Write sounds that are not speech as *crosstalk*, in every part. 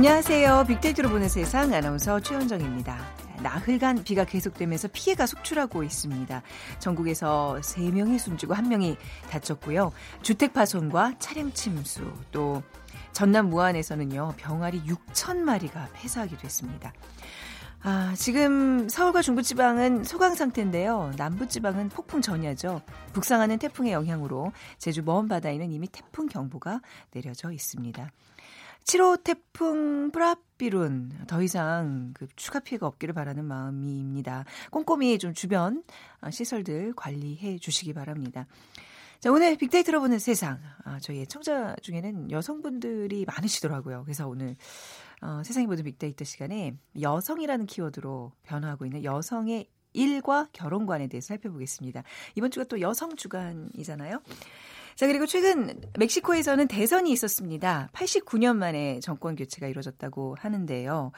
안녕하세요. 빅데이터로 보는 세상 아나운서 최현정입니다. 나흘간 비가 계속되면서 피해가 속출하고 있습니다. 전국에서 3명이 숨지고 1명이 다쳤고요. 주택 파손과 차량 침수, 또 전남 무안에서는요, 병아리 6천 마리가 폐사하게 됐습니다. 아, 지금 서울과 중부지방은 소강 상태인데요. 남부지방은 폭풍 전야죠. 북상하는 태풍의 영향으로 제주 먼 바다에는 이미 태풍 경보가 내려져 있습니다. 7호 태풍 브라비룬 더 이상 그 추가 피해가 없기를 바라는 마음입니다. 꼼꼼히 좀 주변 아, 시설들 관리해 주시기 바랍니다. 자, 오늘 빅데이터로 보는 세상. 아, 저희 청자 중에는 여성분들이 많으시더라고요. 그래서 오늘 어, 세상의 모든 빅데이터 시간에 여성이라는 키워드로 변화하고 있는 여성의 일과 결혼관에 대해서 살펴보겠습니다. 이번 주가 또 여성 주간이잖아요. 자, 그리고 최근 멕시코에서는 대선이 있었습니다. 89년 만에 정권 교체가 이루어졌다고 하는데요.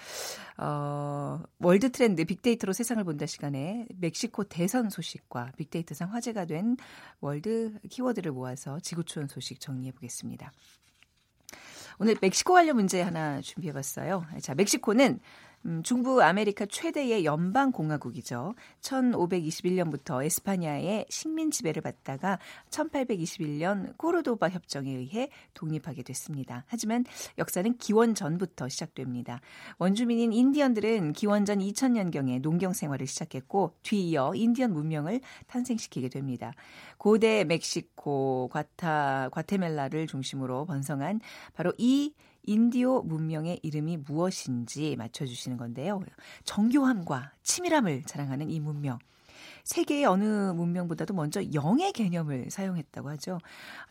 어, 월드 트렌드 빅데이터로 세상을 본다 시간에 멕시코 대선 소식과 빅데이터상 화제가 된 월드 키워드를 모아서 지구촌 소식 정리해 보겠습니다. 오늘 멕시코 관련 문제 하나 준비해 봤어요. 자, 멕시코는 음, 중부 아메리카 최대의 연방 공화국이죠. 1521년부터 에스파냐의 식민 지배를 받다가 1821년 코르도바 협정에 의해 독립하게 됐습니다. 하지만 역사는 기원 전부터 시작됩니다. 원주민인 인디언들은 기원 전 2000년경에 농경 생활을 시작했고 뒤이어 인디언 문명을 탄생시키게 됩니다. 고대 멕시코, 과타, 과테멜라를 중심으로 번성한 바로 이 인디오 문명의 이름이 무엇인지 맞춰주시는 건데요. 정교함과 치밀함을 자랑하는 이 문명. 세계의 어느 문명보다도 먼저 영의 개념을 사용했다고 하죠.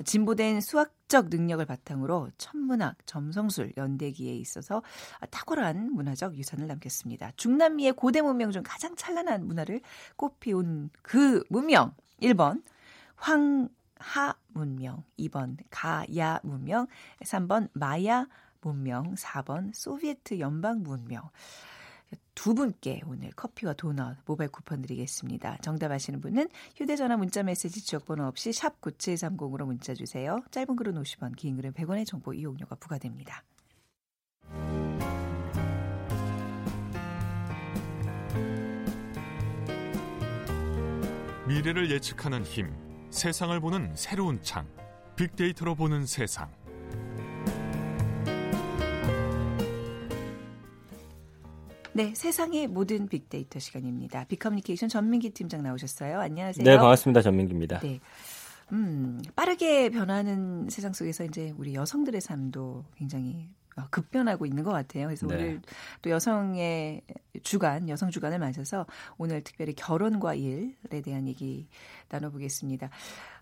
진보된 수학적 능력을 바탕으로 천문학, 점성술, 연대기에 있어서 탁월한 문화적 유산을 남겼습니다. 중남미의 고대 문명 중 가장 찬란한 문화를 꽃피운 그 문명. 1번 황 하 문명, 2번 가야 문명, 3번 마야 문명, 4번 소비에트 연방 문명. 두 분께 오늘 커피와 도넛 모바일 쿠폰 드리겠습니다. 정답 아시는 분은 휴대전화 문자메시지 지역번호 없이 샵 9730으로 문자 주세요. 짧은 글은 50원, 긴 글은 100원의 정보 이용료가 부과됩니다. 미래를 예측하는 힘, 세상을 보는 새로운 창, 빅데이터로 보는 세상. 네, 세상의 모든 빅데이터 시간입니다. 빅커뮤니케이션 전민기 팀장 나오셨어요. 안녕하세요. 네, 반갑습니다. 전민기입니다. 네. 음, 빠르게 변하는 세상 속에서 이제 우리 여성들의 삶도 굉장히 어, 급변하고 있는 것 같아요. 그래서 네. 오늘 또 여성의 주간, 여성 주간을 맞아서 오늘 특별히 결혼과 일에 대한 얘기 나눠보겠습니다.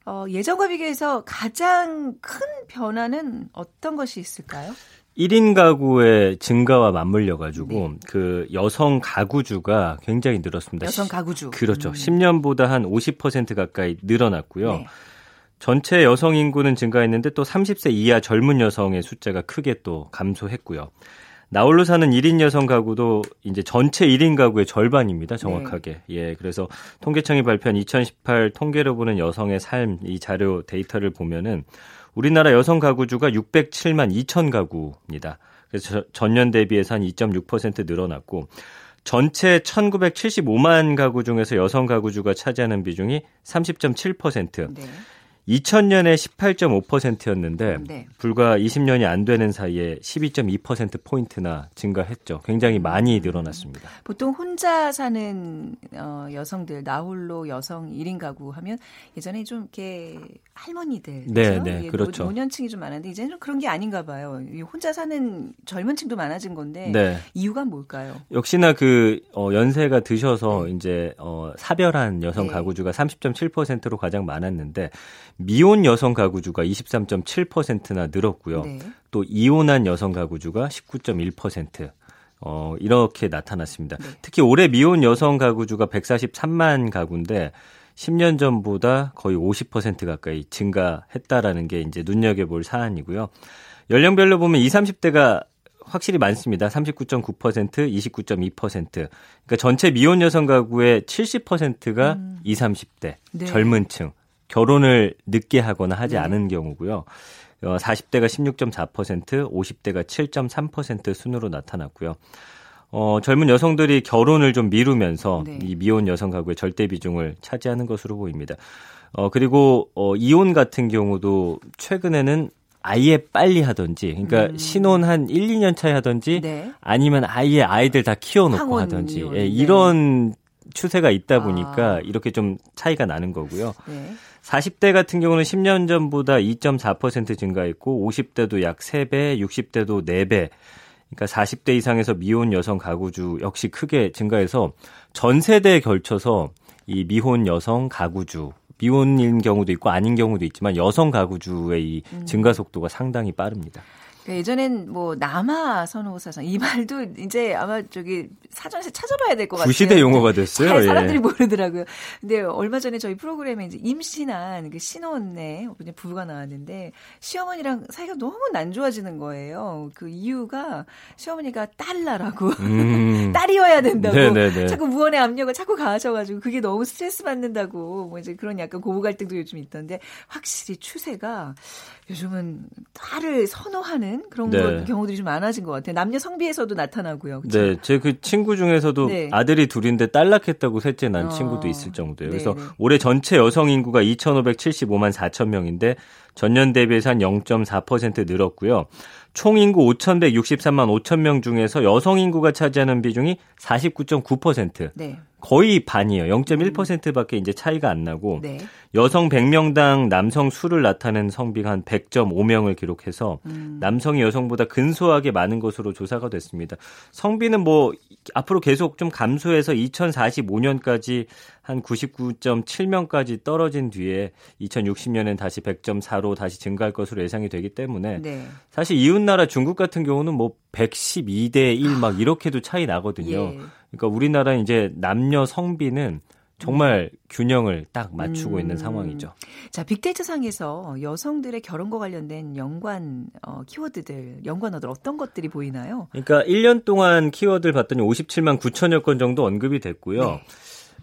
어, 예전과 비교해서 가장 큰 변화는 어떤 것이 있을까요? 1인 가구의 증가와 맞물려 가지고 네. 그 여성 가구주가 굉장히 늘었습니다. 여성 가구주. 그렇죠. 음. 10년보다 한 50% 가까이 늘어났고요. 네. 전체 여성 인구는 증가했는데 또 30세 이하 젊은 여성의 숫자가 크게 또 감소했고요. 나홀로 사는 1인 여성 가구도 이제 전체 1인 가구의 절반입니다. 정확하게. 네. 예. 그래서 통계청이 발표한 2018 통계로 보는 여성의 삶 이 자료 데이터를 보면은 우리나라 여성 가구주가 607만 2천 가구입니다. 그래서 전년 대비해서 한 2.6% 늘어났고 전체 1975만 가구 중에서 여성 가구주가 차지하는 비중이 30.7%. 네. 2000년에 18.5%였는데 네. 불과 20년이 안 되는 사이에 12.2% 포인트나 증가했죠. 굉장히 많이 늘어났습니다. 보통 혼자 사는 어, 여성들 나홀로 여성 1인 가구 하면 예전에 좀 이렇게 할머니들 네, 네, 그렇죠. 노년층이 좀 많은데 이제는 좀 그런 게 아닌가 봐요. 혼자 사는 젊은 층도 많아진 건데 네. 이유가 뭘까요? 역시나 그 어, 연세가 드셔서 네. 이제 어, 사별한 여성 네. 가구주가 30.7%로 가장 많았는데 미혼 여성 가구주가 23.7%나 늘었고요. 네. 또 이혼한 여성 가구주가 19.1%. 어, 이렇게 나타났습니다. 네. 특히 올해 미혼 여성 가구주가 143만 가구인데 10년 전보다 거의 50% 가까이 증가했다라는 게 이제 눈여겨볼 사안이고요. 연령별로 보면 20, 30대가 확실히 많습니다. 39.9%, 29.2%. 그러니까 전체 미혼 여성 가구의 70%가 음. 20, 30대 네. 젊은 층. 결혼을 늦게 하거나 하지 네. 않은 경우고요. 40대가 16.4%, 50대가 7.3% 순으로 나타났고요. 어, 젊은 여성들이 결혼을 좀 미루면서 네. 이 미혼 여성 가구의 절대 비중을 차지하는 것으로 보입니다. 어, 그리고 어, 이혼 같은 경우도 최근에는 아예 빨리 하던지, 그러니까 음. 신혼 한 1, 2년 차에 하던지, 네. 아니면 아예 아이들 다 키워놓고 하던지, 예, 네. 이런 추세가 있다 보니까 아. 이렇게 좀 차이가 나는 거고요. 네. 40대 같은 경우는 10년 전보다 2.4% 증가했고 50대도 약 3배, 60대도 4배. 그러니까 40대 이상에서 미혼 여성 가구주 역시 크게 증가해서 전 세대에 걸쳐서 이 미혼 여성 가구주 미혼인 경우도 있고 아닌 경우도 있지만 여성 가구주의 이 음. 증가 속도가 상당히 빠릅니다. 그러니까 예전엔 뭐 남아 선호사상 이 말도 이제 아마 저기 사전에서 찾아봐야 될 것 같아요. 구시대 용어가 됐어요. 잘 사람들이 예. 모르더라고요. 근데 얼마 전에 저희 프로그램에 이제 임신한 그 신혼의 부부가 나왔는데 시어머니랑 사이가 너무 안 좋아지는 거예요. 그 이유가 시어머니가 딸라라고 음. *laughs* 딸이어야 된다고 네네네. 자꾸 무언의 압력을 자꾸 가하셔가지고 그게 너무 스트레스 받는다고 뭐 이제 그런 약간 고부 갈등도 요즘 있던데 확실히 추세가 요즘은 딸을 선호하는 그런 네. 경우들이 좀 많아진 것 같아요. 남녀 성비에서도 나타나고요. 그쵸? 네, 제 그 친구 중에서도 네. 아들이 둘인데 딸 낳겠다고 셋째 난 어. 친구도 있을 정도예요. 그래서 네네. 올해 전체 여성 인구가 2,575만 4천 명인데 전년 대비해서 한 0.4% 늘었고요. 총 인구 5,163만 5천 명 중에서 여성 인구가 차지하는 비중이 49.9%. 네. 거의 반이에요. 0.1%밖에 이제 차이가 안 나고 네. 여성 100명당 남성 수를 나타낸 성비가 한 100.5명을 기록해서 음. 남성이 여성보다 근소하게 많은 것으로 조사가 됐습니다. 성비는 뭐 앞으로 계속 좀 감소해서 2045년까지 한 99.7명까지 떨어진 뒤에 2060년엔 다시 100.4로 다시 증가할 것으로 예상이 되기 때문에 네. 사실 이웃 나라 중국 같은 경우는 뭐 112대 1 막 이렇게도 차이 나거든요. 예. 그러니까 우리나라 이제 남녀 성비는 정말 음. 균형을 딱 맞추고 음. 있는 상황이죠. 자, 빅데이터 상에서 여성들의 결혼과 관련된 연관 어, 키워드들, 연관어들 어떤 것들이 보이나요? 그러니까 1년 동안 키워드를 봤더니 57만 9천여 건 정도 언급이 됐고요. 네.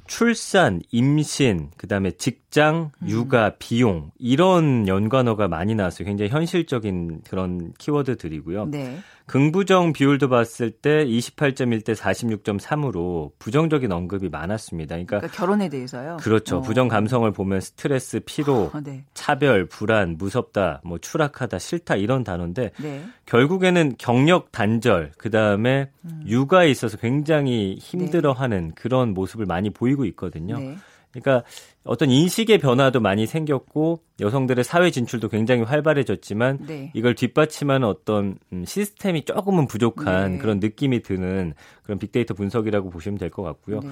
출산, 임신, 그다음에 직장, 음. 육아, 음. 비용 이런 연관어가 많이 나왔어요. 굉장히 현실적인 그런 키워드들이고요. 네. 긍부정 비율도 봤을 때 28.1대 46.3으로 부정적인 언급이 많았습니다. 그러니까, 그러니까 결혼에 대해서요. 그렇죠. 어. 부정 감성을 보면 스트레스, 피로, 어, 네. 차별, 불안, 무섭다, 뭐 추락하다, 싫다 이런 단어인데 네. 결국에는 경력 단절, 그다음에 음. 육아에 있어서 굉장히 힘들어하는 네. 그런 모습을 많이 보이고 있거든요. 네. 그러니까 어떤 인식의 변화도 많이 생겼고 여성들의 사회 진출도 굉장히 활발해졌지만 네. 이걸 뒷받침하는 어떤 음, 시스템이 조금은 부족한 네. 그런 느낌이 드는 그런 빅데이터 분석이라고 보시면 될 것 같고요. 네.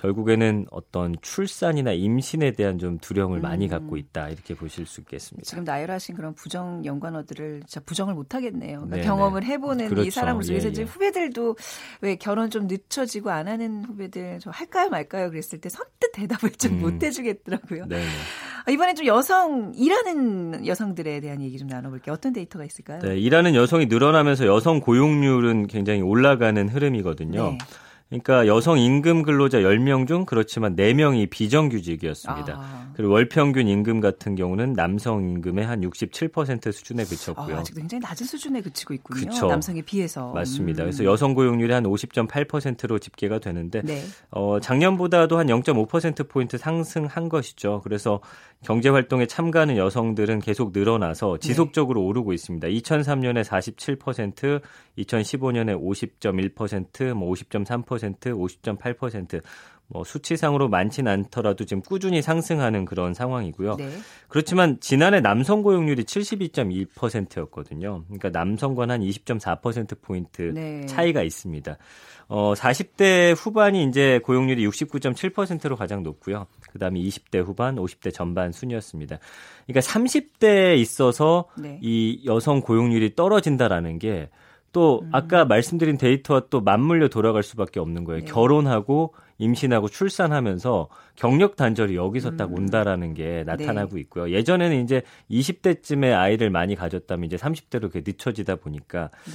결국에는 어떤 출산이나 임신에 대한 좀 두려움을 음. 많이 갖고 있다 이렇게 보실 수 있겠습니다. 지금 나열하신 그런 부정 연관어들을 진짜 부정을 못 하겠네요. 그러니까 경험을 해보는 그렇죠. 이 사람으로서 예, 이제 예. 후배들도 왜 결혼 좀 늦춰지고 안 하는 후배들 저 할까요 말까요 그랬을 때 선뜻 대답을 좀못 음. 해주겠 더라고요. 네. 아, 이번에 좀 여성 일하는 여성들에 대한 얘기 좀 나눠볼게요. 어떤 데이터가 있을까요? 네, 일하는 여성이 늘어나면서 여성 고용률은 굉장히 올라가는 흐름이거든요. 네. 그러니까 여성 임금 근로자 10명 중 그렇지만 4명이 비정규직이었습니다. 아. 그리고 월 평균 임금 같은 경우는 남성 임금의 한 67% 수준에 그쳤고요. 아, 아직 굉장히 낮은 수준에 그치고 있군요. 그쵸. 남성에 비해서. 맞습니다. 음. 그래서 여성 고용률이 한 50.8%로 집계가 되는데 네. 어, 작년보다도 한 0.5% 포인트 상승한 것이죠. 그래서 경제 활동에 참가하는 여성들은 계속 늘어나서 네. 지속적으로 네. 오르고 있습니다. 2003년에 47%, 2015년에 50.1%, 뭐 50.3%, 50.8%, 뭐 수치상으로 많지는 않더라도 지금 꾸준히 상승하는 그런 상황이고요. 네. 그렇지만 지난해 남성 고용률이 72.2%였거든요. 그러니까 남성과는 한 20.4% 포인트 네. 차이가 있습니다. 어 40대 후반이 이제 고용률이 69.7%로 가장 높고요. 그다음에 20대 후반, 50대 전반 순이었습니다. 그러니까 30대에 있어서 네. 이 여성 고용률이 떨어진다라는 게 또 아까 말씀드린 데이터와 또 맞물려 돌아갈 수밖에 없는 거예요. 네. 결혼하고 임신하고 출산하면서 경력 단절이 여기서 딱 음. 온다라는 게 나타나고 네. 있고요. 예전에는 이제 20대쯤에 아이를 많이 가졌다면 이제 30대로 그게 늦춰지다 보니까 네.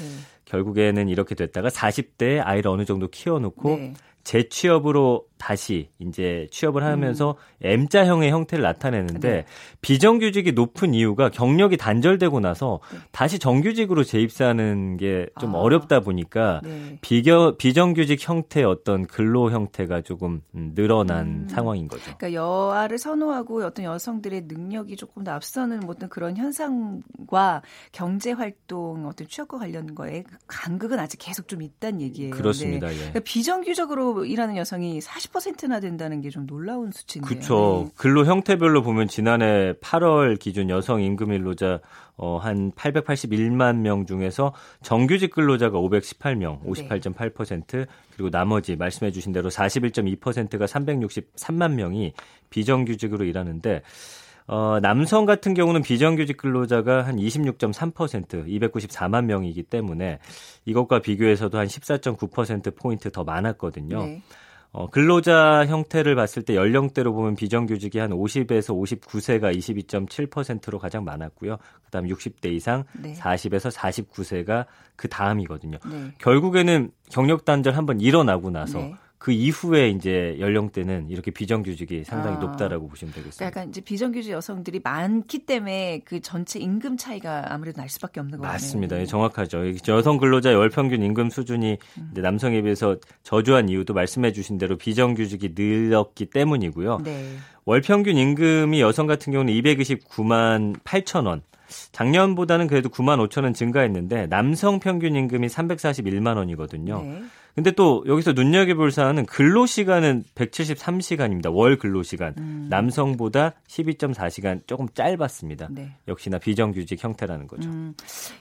결국에는 이렇게 됐다가 40대에 아이를 어느 정도 키워놓고 네. 재취업으로 다시 이제 취업을 하면서 음. M자형의 형태를 나타내는데 네. 비정규직이 높은 이유가 경력이 단절되고 나서 네. 다시 정규직으로 재입사하는 게좀 아. 어렵다 보니까 네. 비겨, 비정규직 형태의 어떤 근로 형태가 조금 음, 늘어난 음. 상황인 거죠. 그러니까 여아를 선호하고 어떤 여성들의 능력이 조금 더 앞서는 어떤 그런 현상과 경제 활동 어떤 취업과 관련 거에 간극은 아직 계속 좀 있다는 얘기예요. 그렇습니다. 네. 예. 그러니까 비정규직으로 일하는 여성이 40%나 된다는 게 좀 놀라운 수치인데요. 그렇죠. 네. 근로 형태별로 보면 지난해 8월 기준 여성 임금 일로자 어, 한 881만 명 중에서 정규직 근로자가 518명, 58.8%, 네. 그리고 나머지 말씀해 주신 대로 41.2%가 363만 명이 비정규직으로 일하는데 어, 남성 같은 경우는 비정규직 근로자가 한 26.3% 294만 명이기 때문에 이것과 비교해서도 한 14.9%포인트 더 많았거든요. 네. 어, 근로자 형태를 봤을 때 연령대로 보면 비정규직이 한 50에서 59세가 22.7%로 가장 많았고요. 그다음 60대 이상 네. 40에서 49세가 그 다음이거든요. 네. 결국에는 경력 단절 한번 일어나고 나서 네. 그 이후에 이제 연령대는 이렇게 비정규직이 상당히 아, 높다라고 보시면 되겠습니다. 그러니까 약간 이제 비정규직 여성들이 많기 때문에 그 전체 임금 차이가 아무래도 날 수밖에 없는 거예요. 맞습니다. 예, 정확하죠. 여성 근로자 월 평균 임금 수준이 음. 남성에 비해서 저조한 이유도 말씀해 주신 대로 비정규직이 늘었기 때문이고요. 네. 월 평균 임금이 여성 같은 경우는 229만 8천 원, 작년보다는 그래도 9만 5천 원 증가했는데 남성 평균 임금이 341만 원이거든요. 네. 근데 또 여기서 눈여겨볼 사안은 근로 시간은 173시간입니다. 월 근로 시간. 음. 남성보다 12.4시간 조금 짧았습니다. 네. 역시나 비정규직 형태라는 거죠. 음.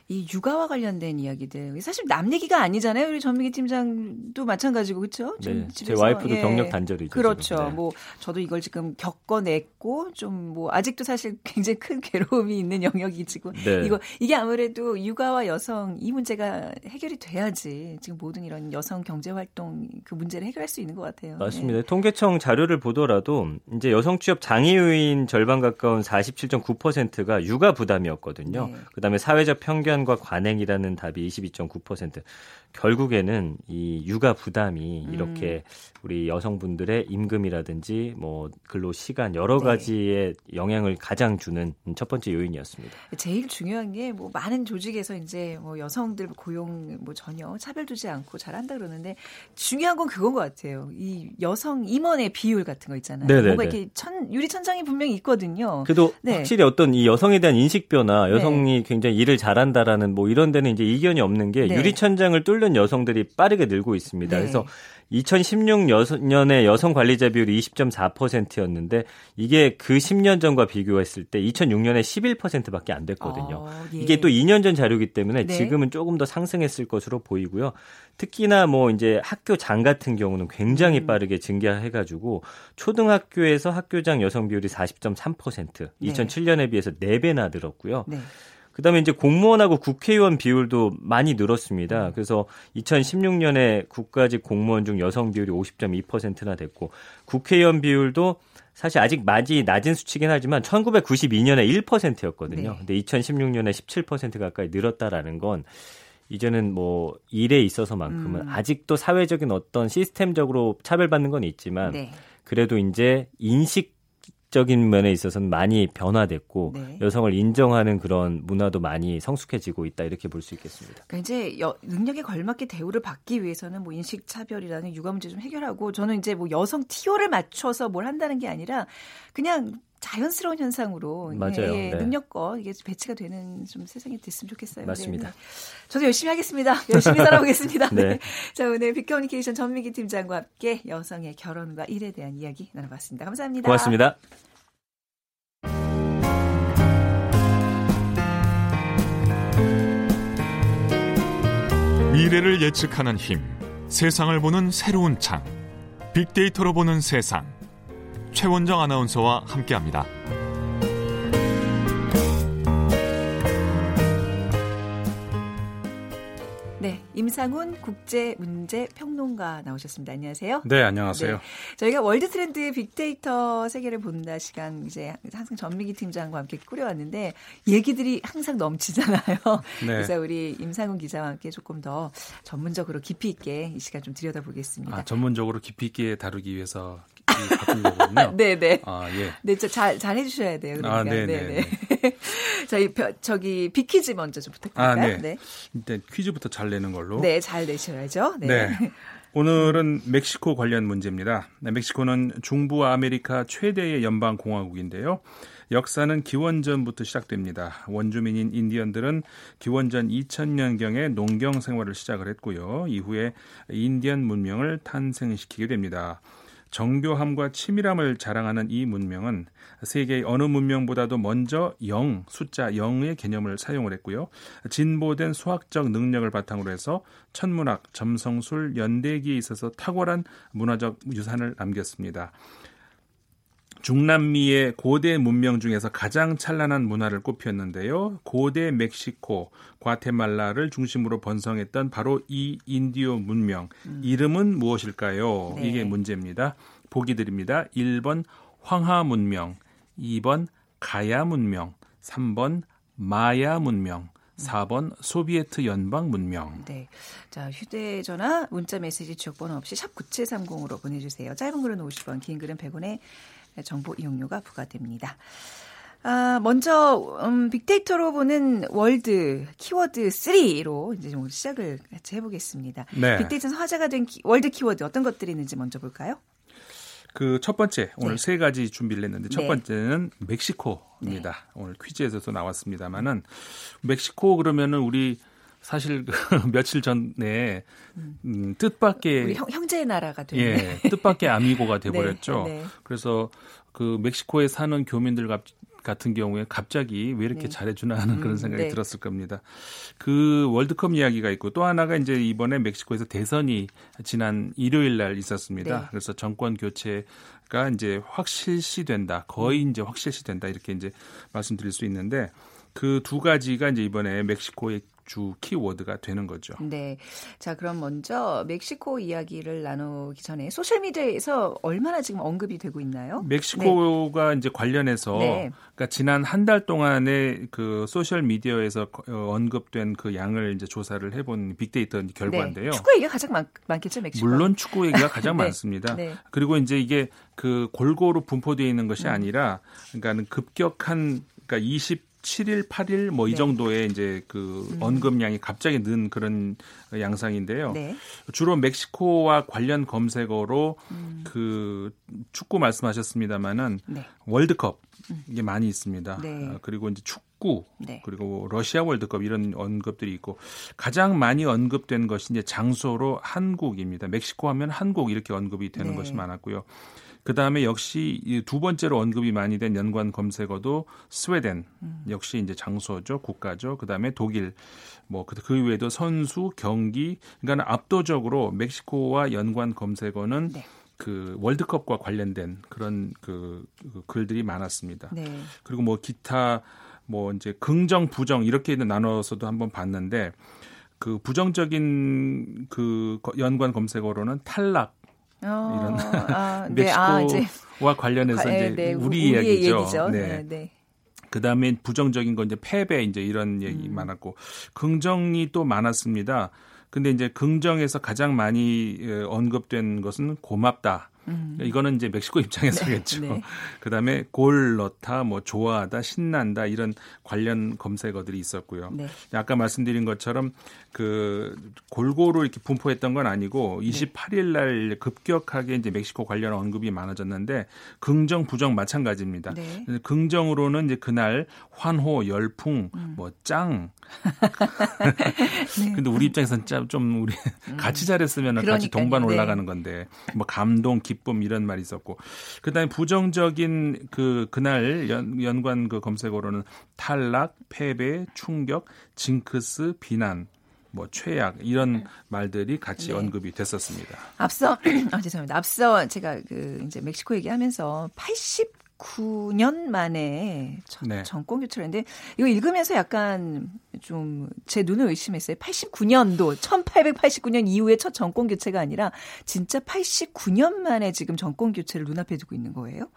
이 육아와 관련된 이야기들 사실 남 얘기가 아니잖아요. 우리 전민기 팀장도 마찬가지고 그렇죠? 네. 제 와이프도 예. 경력 단절이죠. 그렇죠. 네. 뭐 저도 이걸 지금 겪어냈고 좀 뭐 아직도 사실 *laughs* 굉장히 큰 괴로움이 있는 영역이지고 네. 이거 이게 아무래도 육아와 여성 이 문제가 해결이 돼야지 지금 모든 이런 여성 경제 활동 그 문제를 해결할 수 있는 것 같아요. 맞습니다. 네. 통계청 자료를 보더라도 이제 여성 취업 장애요인 절반 가까운 47.9%가 육아 부담이었거든요. 네. 그다음에 사회적 편견과 관행이라는 답이 22.9%. 결국에는 이 육아 부담이 음. 이렇게 우리 여성분들의 임금이라든지 뭐 근로 시간 여러 네. 가지의 영향을 가장 주는 첫 번째 요인이었습니다. 제일 중요한 게 뭐 많은 조직에서 이제 뭐 여성들 고용 뭐 전혀 차별 두지 않고 잘한다 그러는 데 중요한 건 그건 것 같아요. 이 여성 임원의 비율 같은 거 있잖아요. 네네네. 뭔가 이렇게 천 유리 천장이 분명히 있거든요. 그래도 네. 확실히 어떤 이 여성에 대한 인식 변화, 여성이 네. 굉장히 일을 잘한다라는 뭐 이런 데는 이제 이견이 없는 게 네. 유리 천장을 뚫는 여성들이 빠르게 늘고 있습니다. 네. 그래서 2016년에 여성 관리자 비율이 20.4%였는데 이게 그 10년 전과 비교했을 때 2006년에 11%밖에 안 됐거든요. 아, 예. 이게 또 2년 전 자료이기 때문에 네. 지금은 조금 더 상승했을 것으로 보이고요. 특히나 뭐 이제 학교장 같은 경우는 굉장히 음. 빠르게 증가해가지고 초등학교에서 학교장 여성 비율이 40.3% 2007년에 비해서 4배나 늘었고요. 네. 그다음에 이제 공무원하고 국회의원 비율도 많이 늘었습니다. 음. 그래서 2016년에 국가직 공무원 중 여성 비율이 50.2%나 됐고 국회의원 비율도 사실 아직 많이 낮은 수치긴 하지만 1992년에 1%였거든요. 네. 근데 2016년에 17% 가까이 늘었다라는 건 이제는 뭐 일에 있어서만큼은 음. 아직도 사회적인 어떤 시스템적으로 차별받는 건 있지만 네. 그래도 이제 인식 적인 면에 있어서는 많이 변화됐고 네. 여성을 인정하는 그런 문화도 많이 성숙해지고 있다 이렇게 볼 수 있겠습니다. 그러니까 이제 여, 능력에 걸맞게 대우를 받기 위해서는 뭐 인식 차별이라는 육아 문제 좀 해결하고 저는 이제 뭐 여성 티오를 맞춰서 뭘 한다는 게 아니라 그냥 자연스러운 현상으로 맞아요. 예, 네. 능력껏 이게 배치가 되는 좀 세상이 됐으면 좋겠어요. 맞습니다. 네, 네. 저도 열심히 하겠습니다. *laughs* 열심히 살아보겠습니다. 네. 네. 자 오늘 빅커뮤니케이션 전민기 팀장과 함께 여성의 결혼과 일에 대한 이야기 나눠봤습니다. 감사합니다. 고맙습니다. 미래를 예측하는 힘, 세상을 보는 새로운 창, 빅데이터로 보는 세상. 최원정 아나운서와 함께합니다. 임상훈 국제문제평론가 나오셨습니다. 안녕하세요. 네, 안녕하세요. 네, 저희가 월드 트렌드 빅데이터 세계를 본다 시간 이제 항상 전미기 팀장과 함께 꾸려왔는데 얘기들이 항상 넘치잖아요. *laughs* 네. 그래서 우리 임상훈 기자와 함께 조금 더 전문적으로 깊이 있게 이 시간 좀 들여다보겠습니다. 아, 전문적으로 깊이 있게 다루기 위해서 바꾼 거군요. *laughs* 네, 네. 아, 예. 네, 잘, 잘 해주셔야 돼요. 그러니까. 아, 네, 네. 네. *laughs* 저희, 저기, 퀴즈 먼저 좀 부탁드릴까요? 아, 네. 네. 일단 퀴즈부터 잘 내는 걸로. 네, 잘 내셔야죠. 네. 네. 오늘은 멕시코 관련 문제입니다. 네, 멕시코는 중부 아메리카 최대의 연방 공화국인데요. 역사는 기원전부터 시작됩니다. 원주민인 인디언들은 기원전 2000년경에 농경 생활을 시작을 했고요. 이후에 인디언 문명을 탄생시키게 됩니다. 정교함과 치밀함을 자랑하는 이 문명은 세계의 어느 문명보다도 먼저 영, 숫자 0의 개념을 사용을 했고요. 진보된 수학적 능력을 바탕으로 해서 천문학, 점성술, 연대기에 있어서 탁월한 문화적 유산을 남겼습니다. 중남미의 고대 문명 중에서 가장 찬란한 문화를 꼽혔는데요. 고대 멕시코, 과테말라를 중심으로 번성했던 바로 이 인디오 문명. 음. 이름은 무엇일까요? 네. 이게 문제입니다. 보기 드립니다. 1번 황하 문명, 2번 가야 문명, 3번 마야 문명, 4번 소비에트 연방 문명. 네. 자, 휴대 전화, 문자 메시지 지역번호 없이 샵 9730으로 보내 주세요. 짧은 글은 50원, 긴 글은 100원에 정보 이용료가 부과됩니다. 아, 먼저 음, 빅데이터로 보는 월드 키워드 3로 이제 좀 시작을 같이 해보겠습니다. 네. 빅데이터에서 화제가 된 키, 월드 키워드 어떤 것들이 있는지 먼저 볼까요? 그 첫 번째 오늘 네. 세 가지 준비를 했는데 첫 네. 번째는 멕시코입니다. 네. 오늘 퀴즈에서도 나왔습니다만은 멕시코 그러면은 우리 사실 그 *laughs* 며칠 전에 음, 뜻밖의 우리 형, 제의 나라가 된 예, 뜻밖의 아미고가 *laughs* 돼버렸죠. 네, 네. 그래서 그 멕시코에 사는 교민들 같은 경우에 갑자기 왜 이렇게 네. 잘해주나 하는 그런 음, 생각이 음, 들었을 겁니다. 그 월드컵 이야기가 있고 또 하나가 이제 이번에 멕시코에서 대선이 지난 일요일 날 있었습니다. 네. 그래서 정권 교체가 이제 확실시된다. 거의 음. 이제 확실시된다. 이렇게 이제 말씀드릴 수 있는데 그 두 가지가 이제 이번에 멕시코의 주 키워드가 되는 거죠. 네. 자, 그럼 먼저 멕시코 이야기를 나누기 전에 소셜 미디어에서 얼마나 지금 언급이 되고 있나요? 멕시코가 네. 이제 관련해서 네. 그러니까 지난 한 달 동안에 그 소셜 미디어에서 어, 언급된 그 양을 이제 조사를 해본 빅데이터 결과인데요. 네. 축구 얘기가 가장 많, 많겠죠, 멕시코. 물론 축구 얘기가 가장 *laughs* 네. 많습니다. 네. 그리고 이제 이게 그 골고루 분포되어 있는 것이 음. 아니라 그러니까는 급격한 그러니까 20 7일, 8일 뭐이 네. 정도의 이제 그 음. 언급량이 갑자기 는 그런 양상인데요. 네. 주로 멕시코와 관련 검색어로 음. 그 축구 말씀하셨습니다마는 네. 월드컵 음. 이게 많이 있습니다. 네. 어, 그리고 이제 축구 네. 그리고 러시아 월드컵 이런 언급들이 있고 가장 많이 언급된 것이 이제 장소로 한국입니다. 멕시코 하면 한국 이렇게 언급이 되는 네. 것이 많았고요. 그 다음에 역시 두 번째로 언급이 많이 된 연관 검색어도 스웨덴 음. 역시 이제 장소죠 국가죠. 그 다음에 독일 뭐그 그 외에도 선수 경기 그러니까 압도적으로 멕시코와 연관 검색어는 네. 그 월드컵과 관련된 그런 그, 그 글들이 많았습니다. 네. 그리고 뭐 기타 뭐 이제 긍정 부정 이렇게 나눠서도 한번 봤는데 그 부정적인 그 연관 검색어로는 탈락 어, 이런 아, *laughs* 네, 멕시코와 아, 관련해서 네, 이제 네, 우리 이야기죠. 얘기죠. 네. 네. 네. 그 다음에 부정적인 건 이제 패배 이제 이런 얘기 음. 많았고 긍정이 또 많았습니다. 근데 이제 긍정에서 가장 많이 언급된 것은 고맙다. 음. 이거는 이제 멕시코 입장에서겠죠. *laughs* 네, 네. 그다음에 골 넣다, 뭐 좋아하다, 신난다 이런 관련 검색어들이 있었고요. 네. 아까 말씀드린 것처럼 그 골고루 이렇게 분포했던 건 아니고 28일 날 급격하게 이제 멕시코 관련 언급이 많아졌는데 긍정 부정 마찬가지입니다. 네. 긍정으로는 이제 그날 환호, 열풍, 음. 뭐 짱. *laughs* 네. 근데 우리 입장에서는 좀 우리 음. 같이 잘했으면 같이 동반 네. 올라가는 건데 뭐 감동, 기쁨 이런 말이 있었고 그다음에 부정적인 그 그날 연, 연관 그 검색어로는 탈락, 패배, 충격, 징크스, 비난 뭐 최악 이런 네. 말들이 같이 네. 언급이 됐었습니다. 앞서 *clears throat* 아 죄송합니다. 앞서 제가 그 이제 멕시코 얘기하면서 80 89년 만에 네. 정권 교체를 했는데 이거 읽으면서 약간 좀 제 눈을 의심했어요. 89년도 1889년 이후에 첫 정권 교체가 아니라 진짜 89년 만에 지금 정권 교체를 눈앞에 두고 있는 거예요?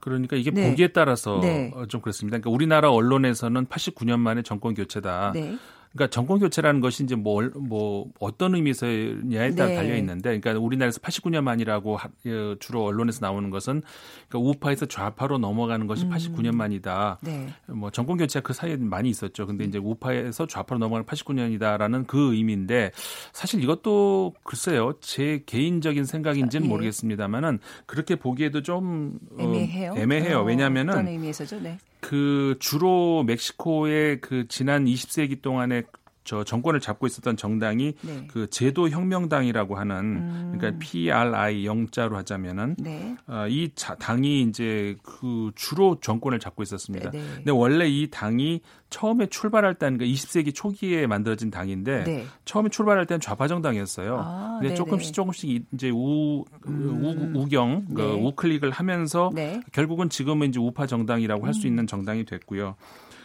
그러니까 이게 네. 보기에 따라서 네. 좀 그렇습니다. 그러니까 우리나라 언론에서는 89년 만에 정권 교체다. 네. 그러니까 정권 교체라는 것이 이제 뭐, 뭐 어떤 의미에서냐에 따라 네. 달려 있는데, 그러니까 우리나라에서 89년 만이라고 어, 주로 언론에서 나오는 것은 그러니까 우파에서 좌파로 넘어가는 것이 음. 89년 만이다. 네. 뭐 정권 교체가 그 사이에 많이 있었죠. 근데 이제 우파에서 좌파로 넘어가는 89년이다라는 그 의미인데 사실 이것도 글쎄요 제 개인적인 생각인지는 아, 예. 모르겠습니다만은 그렇게 보기에도 좀 어, 애매해요. 어, 애매해요. 어, 왜냐하면은 어떤 의미에서죠? 네. 그 주로 멕시코의 그 지난 20세기 동안에 저 정권을 잡고 있었던 정당이 네. 그 제도 혁명당이라고 하는 음. 그러니까 PRI 영자로 하자면은 네. 어, 이 자, 당이 이제 그 주로 정권을 잡고 있었습니다. 네, 네. 근데 원래 이 당이 처음에 출발할 때는 그 20세기 초기에 만들어진 당인데 네. 처음에 출발할 때는 좌파 정당이었어요. 아, 근데 조금씩 조금씩 이제 우, 음. 우 우경 그 네. 우클릭을 하면서 결국은 지금은 이제 우파 정당이라고 할 수 있는 정당이 됐고요.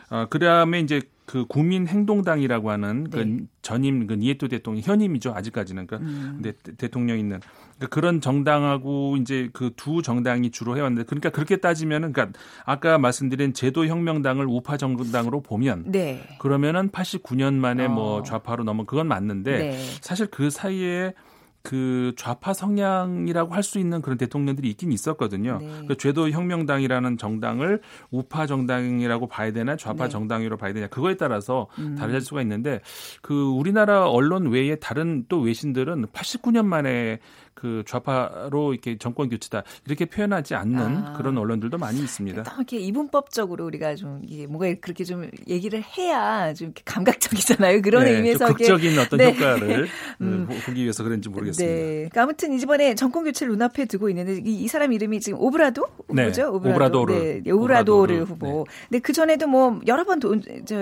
어, 그다음에 이제 그 국민행동당이라고 하는 그 네. 그 전임 그 니에토 대통령 현임이죠 아직까지는 그러니까 음. 대, 대통령 있는 그러니까 그런 정당하고 이제 그 두 정당이 주로 해왔는데 그러니까 그렇게 따지면은 그러니까 아까 말씀드린 제도 혁명당을 우파 정당으로 보면 네. 그러면은 89년 만에 뭐 어. 뭐 좌파로 넘어 그건 맞는데 네. 사실 그 사이에 그 좌파 성향이라고 할 수 있는 그런 대통령들이 있긴 있었거든요. 네. 그 죄도 혁명당이라는 정당을 우파 정당이라고 봐야 되나 좌파 네. 정당으로 봐야 되냐 그거에 따라서 음. 다를 수가 있는데 그 우리나라 언론 외에 다른 또 외신들은 89년 만에 그 좌파로 이렇게 정권 교체다 이렇게 표현하지 않는 아. 그런 언론들도 많이 있습니다. 이렇게 이분법적으로 우리가 좀 이게 뭔가 그렇게 좀 얘기를 해야 좀 감각적이잖아요. 그런 네, 의미에서 극적인 어떤 네. 효과를 *laughs* 음. 보기 위해서 그런지 모르겠습니다. 네. 그러니까 아무튼 이번에 정권 교체를 눈앞에 두고 있는데 이, 이 사람 이름이 지금 오브라도 네. 뭐죠? 오브라도. 르 네, 오브라도르 후보. 네. 근데 그 전에도 뭐 여러 번 도, 저,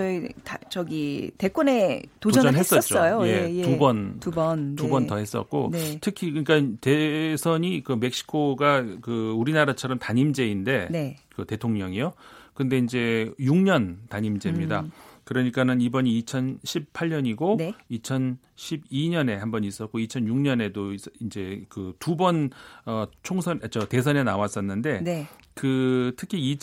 다, 저기 대권에 도전을 했었어요. 예, 예, 예. 두 번, 두 번, 두 번 더 했었고 특히 그러니까 대선이 그 멕시코가 그 우리나라처럼 단임제인데 네. 그 대통령이요. 근데 이제 6년 단임제입니다. 음. 그러니까는 이번이 2018년이고 네. 2012년에 한 번 있었고 2006년에도 이제 그 두 번 어, 총선 저 대선에 나왔었는데 네. 그 특히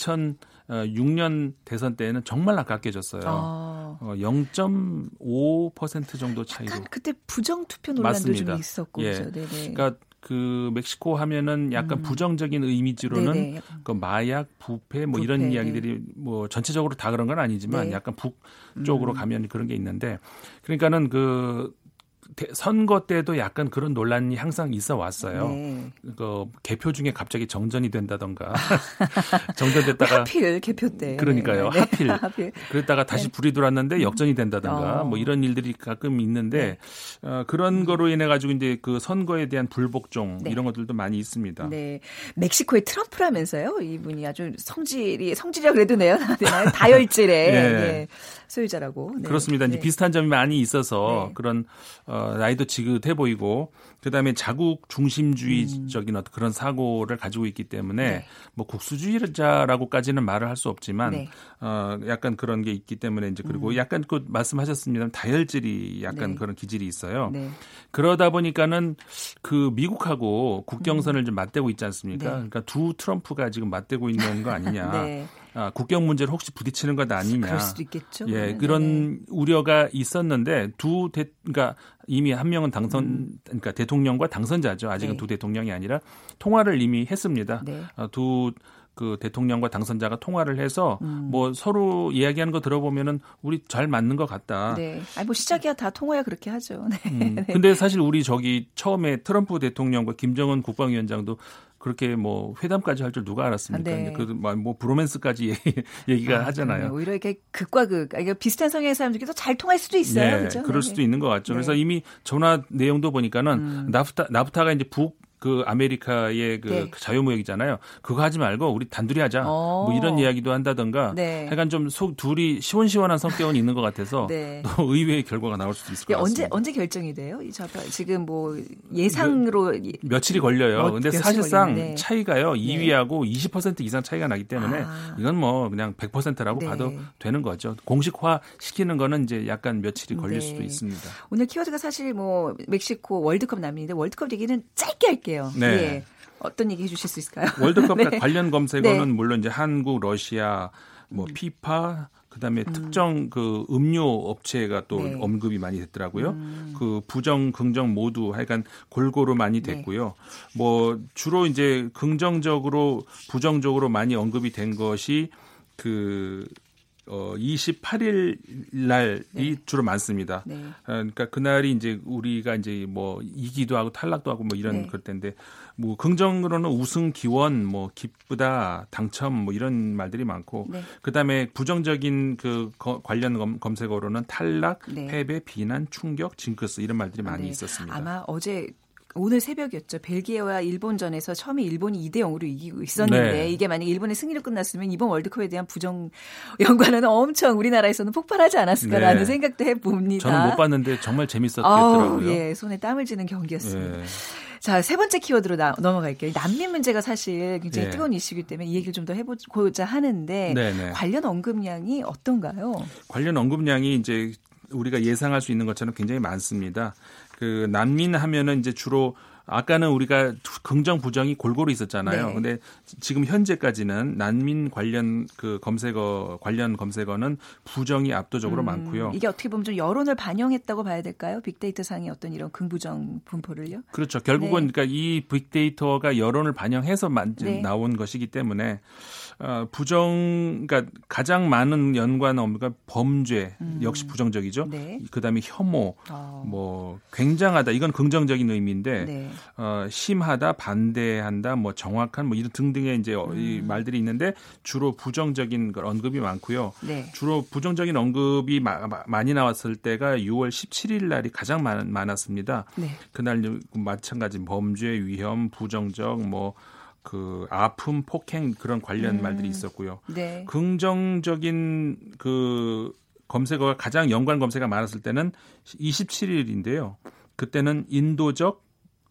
2006년 대선 때는 정말 아깝게 졌어요. 어. 어, 0.5% 정도 차이로. 그때 부정 투표 논란도 맞습니다. 좀 있었고 예. 그러니까 그 멕시코 하면은 약간 음. 부정적인 이미지로는 네네. 그 마약, 부패 뭐 부패, 이런 이야기들이 뭐 전체적으로 다 그런 건 아니지만 네. 약간 북 쪽으로 음. 가면 그런 게 있는데 그러니까는 그 선거 때도 약간 그런 논란이 항상 있어 왔어요. 네. 그 개표 중에 갑자기 정전이 된다던가 *laughs* *laughs* 정전됐다가 하필 개표 때 그러니까요. 네. 하필. *laughs* 하필 그랬다가 다시 네. 불이 들어왔는데 역전이 된다던가 어. 뭐 이런 일들이 가끔 있는데 네. 어, 그런 음. 거로 인해 가지고 이제 그 선거에 대한 불복종 네. 이런 것들도 많이 있습니다. 네. 멕시코의 트럼프라면서요. 이분이 아주 성질이 성질이라 그래도 내요. 다혈질의 예. 예. 소유자라고. 네. 그렇습니다. 이제 비슷한 점이 많이 있어서 그런 어 어, 나이도 지긋해 보이고 그다음에 자국 중심주의적인 음. 어떤 그런 사고를 가지고 있기 때문에 네. 뭐 국수주의자라고까지는 말을 할 수 없지만 네. 어 약간 그런 게 있기 때문에 이제 그리고 음. 약간 그 말씀하셨습니다. 다혈질이 약간 네. 그런 기질이 있어요. 네. 그러다 보니까는 그 미국하고 국경선을 음. 좀 맞대고 있지 않습니까? 네. 그러니까 두 트럼프가 지금 맞대고 있는 거 아니냐. *laughs* 네. 아, 국경 문제를 혹시 부딪히는 것 아니냐. 그럴 수도 있겠죠. 예, 네. 그런 우려가 있었는데 두 대, 그러니까 이미 한 명은 당선, 음. 그러니까 대통령과 당선자죠. 아직은 네. 두 대통령이 아니라 통화를 이미 했습니다. 네. 아, 두그 대통령과 당선자가 통화를 해서 음. 뭐 서로 이야기하는 거 들어보면은 우리 잘 맞는 것 같다. 네. 아니 뭐 시작이야 다 통화야 그렇게 하죠. *laughs* 네. 음. 네. 근데 사실 우리 저기 처음에 트럼프 대통령과 김정은 국방위원장도 그렇게 뭐 회담까지 할 줄 누가 알았습니까? 아, 네. 그뭐 뭐 브로맨스까지 *laughs* 얘기가 아, 하잖아요. 오히려 이렇게 극과 극, 그러니까 비슷한 성향의 사람들끼리 잘 통할 수도 있어요. 네, 그렇죠? 그럴 수도 네. 있는 것 같죠. 그래서 네. 이미 전화 내용도 보니까는 음. 나프타 나프타가 이제 북 그 아메리카의 그 네. 자유무역이잖아요. 그거 하지 말고 우리 단둘이 하자. 어. 뭐 이런 이야기도 한다던가. 네. 약간 좀 속 둘이 시원시원한 성격은 있는 것 같아서 네. 또 의외의 결과가 나올 수도 있을 것 같습니다. 언제 언제 결정이 돼요? 이 지금 뭐 예상으로 며, 며칠이 걸려요. 근데 사실상 네. 차이가요. 2위하고 20% 이상 차이가 나기 때문에 아. 이건 뭐 그냥 100%라고 네. 봐도 되는 거죠. 공식화 시키는 거는 이제 약간 며칠이 걸릴 네. 수도 있습니다. 오늘 키워드가 사실 뭐 멕시코 월드컵 남인데 월드컵 얘기는 짧게 할게요. 네. 예. 어떤 얘기 해주실 수 있을까요? *laughs* 월드컵 네. 관련 검색어는 네. 물론 이제 한국, 러시아, 뭐 음. 피파, 그다음에 음. 특정 그 음료 업체가 또 네. 언급이 많이 됐더라고요. 음. 그 부정 긍정 모두 하여간 골고루 많이 네. 됐고요. 네. 뭐 주로 이제 긍정적으로 부정적으로 많이 언급이 된 것이 그 어, 28일 날이 네. 주로 많습니다. 네. 어, 그러니까 그날이 이제 우리가 이제 뭐 이기도 하고 탈락도 하고 뭐 이런 네. 그럴 텐데 뭐 긍정으로는 우승 기원 뭐 기쁘다 당첨 뭐 이런 말들이 많고 네. 그다음에 부정적인 그 거, 관련 검, 검색어로는 탈락, 네. 패배, 비난, 충격, 징크스 이런 말들이 많이 네. 있었습니다. 아마 어제 오늘 새벽이었죠. 벨기에와 일본전에서 처음에 일본이 2대 0으로 이기고 있었는데 네. 이게 만약 일본의 승리로 끝났으면 이번 월드컵에 대한 부정 연관은 엄청 우리나라에서는 폭발하지 않았을까라는 네. 생각도 해봅니다. 저는 못 봤는데 정말 재밌었겠더라고요. 예, 손에 땀을 쥐는 경기였습니다. 예. 자, 세 번째 키워드로 나, 넘어갈게요. 난민 문제가 사실 굉장히 네. 뜨거운 이슈이기 때문에 이 얘기를 좀 더 해보고자 하는데 네네. 네. 관련 언급량이 어떤가요? 관련 언급량이 이제 우리가 예상할 수 있는 것처럼 굉장히 많습니다. 그 난민 하면은 이제 주로 아까는 우리가 긍정 부정이 골고루 있었잖아요. 네. 근데 지금 현재까지는 난민 관련 그 검색어 관련 검색어는 부정이 압도적으로 음, 많고요. 이게 어떻게 보면 좀 여론을 반영했다고 봐야 될까요? 빅데이터 상의 어떤 이런 긍부정 분포를요? 그렇죠. 결국은 네. 그러니까 이 빅데이터가 여론을 반영해서 만, 네. 나온 것이기 때문에 어, 부정, 그러니까 가장 많은 연관 업무가 범죄 음. 역시 부정적이죠. 네. 그다음에 혐오, 어. 뭐 굉장하다 이건 긍정적인 의미인데 네. 어, 심하다, 반대한다, 뭐 정확한 뭐 이런 등등의 이제 음. 이 말들이 있는데 주로 부정적인 언급이 많고요. 네. 주로 부정적인 언급이 마, 많이 나왔을 때가 6월 17일 날이 가장 많, 많았습니다. 네. 그날 마찬가지 범죄 위험, 부정적 뭐 그 아픔, 폭행 그런 관련 음. 말들이 있었고요. 네. 긍정적인 그 검색어가 가장 연관 검색어가 많았을 때는 27일인데요. 그때는 인도적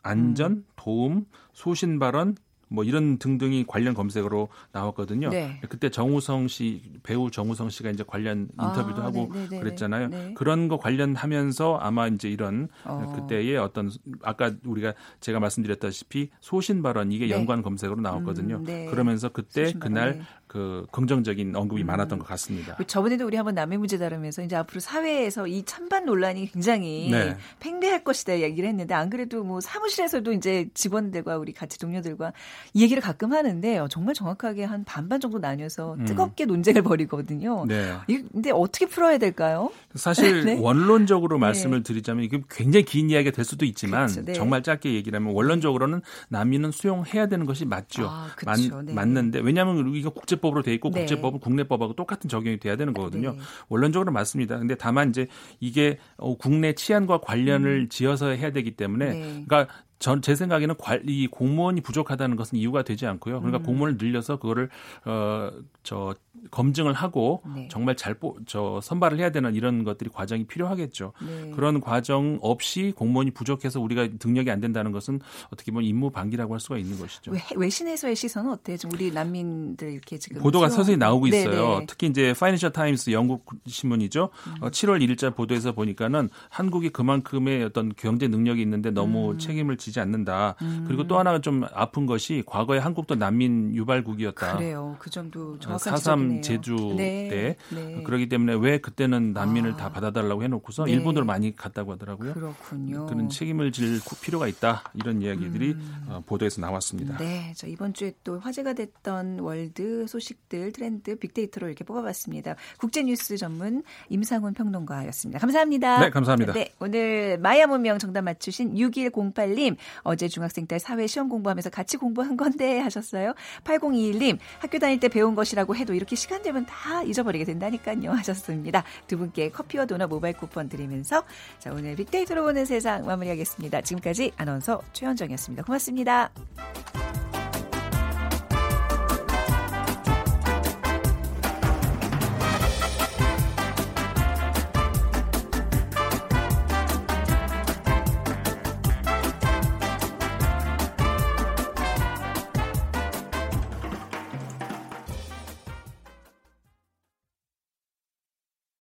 안전, 음. 도움, 소신 발언, 뭐 이런 등등이 관련 검색어로 나왔거든요. 네. 그때 정우성 씨 배우 정우성 씨가 이제 관련 인터뷰도 아, 하고 네네네. 네, 네. 그랬잖아요. 네. 그런 거 관련하면서 아마 이제 이런 어. 그때의 어떤 아까 우리가 제가 말씀드렸다시피 소신 발언 이게 네. 연관 검색어로 나왔거든요. 음, 네. 그러면서 그때 그날 그 긍정적인 언급이 음. 많았던 것 같습니다. 그 저번에도 우리 한번 남의 문제 다루면서 이제 앞으로 사회에서 이 찬반 논란이 굉장히 네. 팽배할 것이다 얘기를 했는데 안 그래도 뭐 사무실에서도 이제 직원들과 우리 같이 동료들과 이 얘기를 가끔 하는데 정말 정확하게 한 반반 정도 나뉘어서 음. 뜨겁게 음. 논쟁을 벌이거든요. 네. 근데 어떻게 풀어야 될까요? 사실 *laughs* 네. 원론적으로 네. 말씀을 드리자면 이게 굉장히 긴 이야기가 될 수도 있지만 그렇죠. 네. 정말 짧게 얘기를 하면 원론적으로는 난민은 수용해야 되는 것이 맞죠. 아, 그렇죠. 맞, 는데 왜냐하면 우리가 국제 국제법으로 돼 있고 네. 국제법은 국내법하고 똑같은 적용이 돼야 되는 거거든요. 네. 원론적으로 맞습니다. 근데 다만 이제 이게 어, 국내 치안과 관련을 음. 지어서 해야 되기 때문에 네. 그러니까 전 제 생각에는 관리 공무원이 부족하다는 것은 이유가 되지 않고요. 그러니까 음. 공무원을 늘려서 그거를 어저 검증을 하고 네. 정말 잘저 선발을 해야 되는 이런 것들이 과정이 필요하겠죠. 네. 그런 과정 없이 공무원이 부족해서 우리가 능력이 안 된다는 것은 어떻게 보면 임무 방기라고 할 수가 있는 것이죠. 외 신에서의 시선은 어때요? 지금 우리 난민들 이렇게 지금 보도가 수업... 서서히 나오고 네, 있어요. 네 특히 이제 파이낸셜 타임스 영국 신문이죠. 음. 7월 어, 1일자 보도에서 보니까는 한국이 그만큼의 어떤 경제 능력이 있는데 너무 음. 책임을 지지 않는다. 음. 그리고 또 하나가 좀 아픈 것이 과거에 한국도 난민 유발국이었다. 그래요. 그 점도 정확한 4.3 제주 네. 때 네. 그러기 때문에 왜 그때는 난민을 아. 다 받아달라고 해놓고서 네. 일본으로 많이 갔다고 하더라고요. 그렇군요. 그런 책임을 질 필요가 있다 이런 이야기들이 음. 어, 보도에서 나왔습니다. 네, 저 이번 주에 또 화제가 됐던 월드 소식들 트렌드 빅데이터로 이렇게 뽑아봤습니다. 국제뉴스 전문 임상훈 평론가였습니다. 감사합니다. 네, 감사합니다. 네, 오늘 마야 문명 정답 맞추신 6108님 김혜진 님, 어제 중학생 딸 사회 시험 공부하면서 같이 공부한 건데 하셨어요. 8021님, 학교 다닐 때 배운 것이라고 해도 이렇게 시간 되면 다 잊어버리게 된다니까요 하셨습니다. 두 분께 커피와 도넛 모바일 쿠폰 드리면서 자 오늘 빅데이터로 보는 세상 마무리하겠습니다. 지금까지 아나운서 최현정이었습니다. 고맙습니다.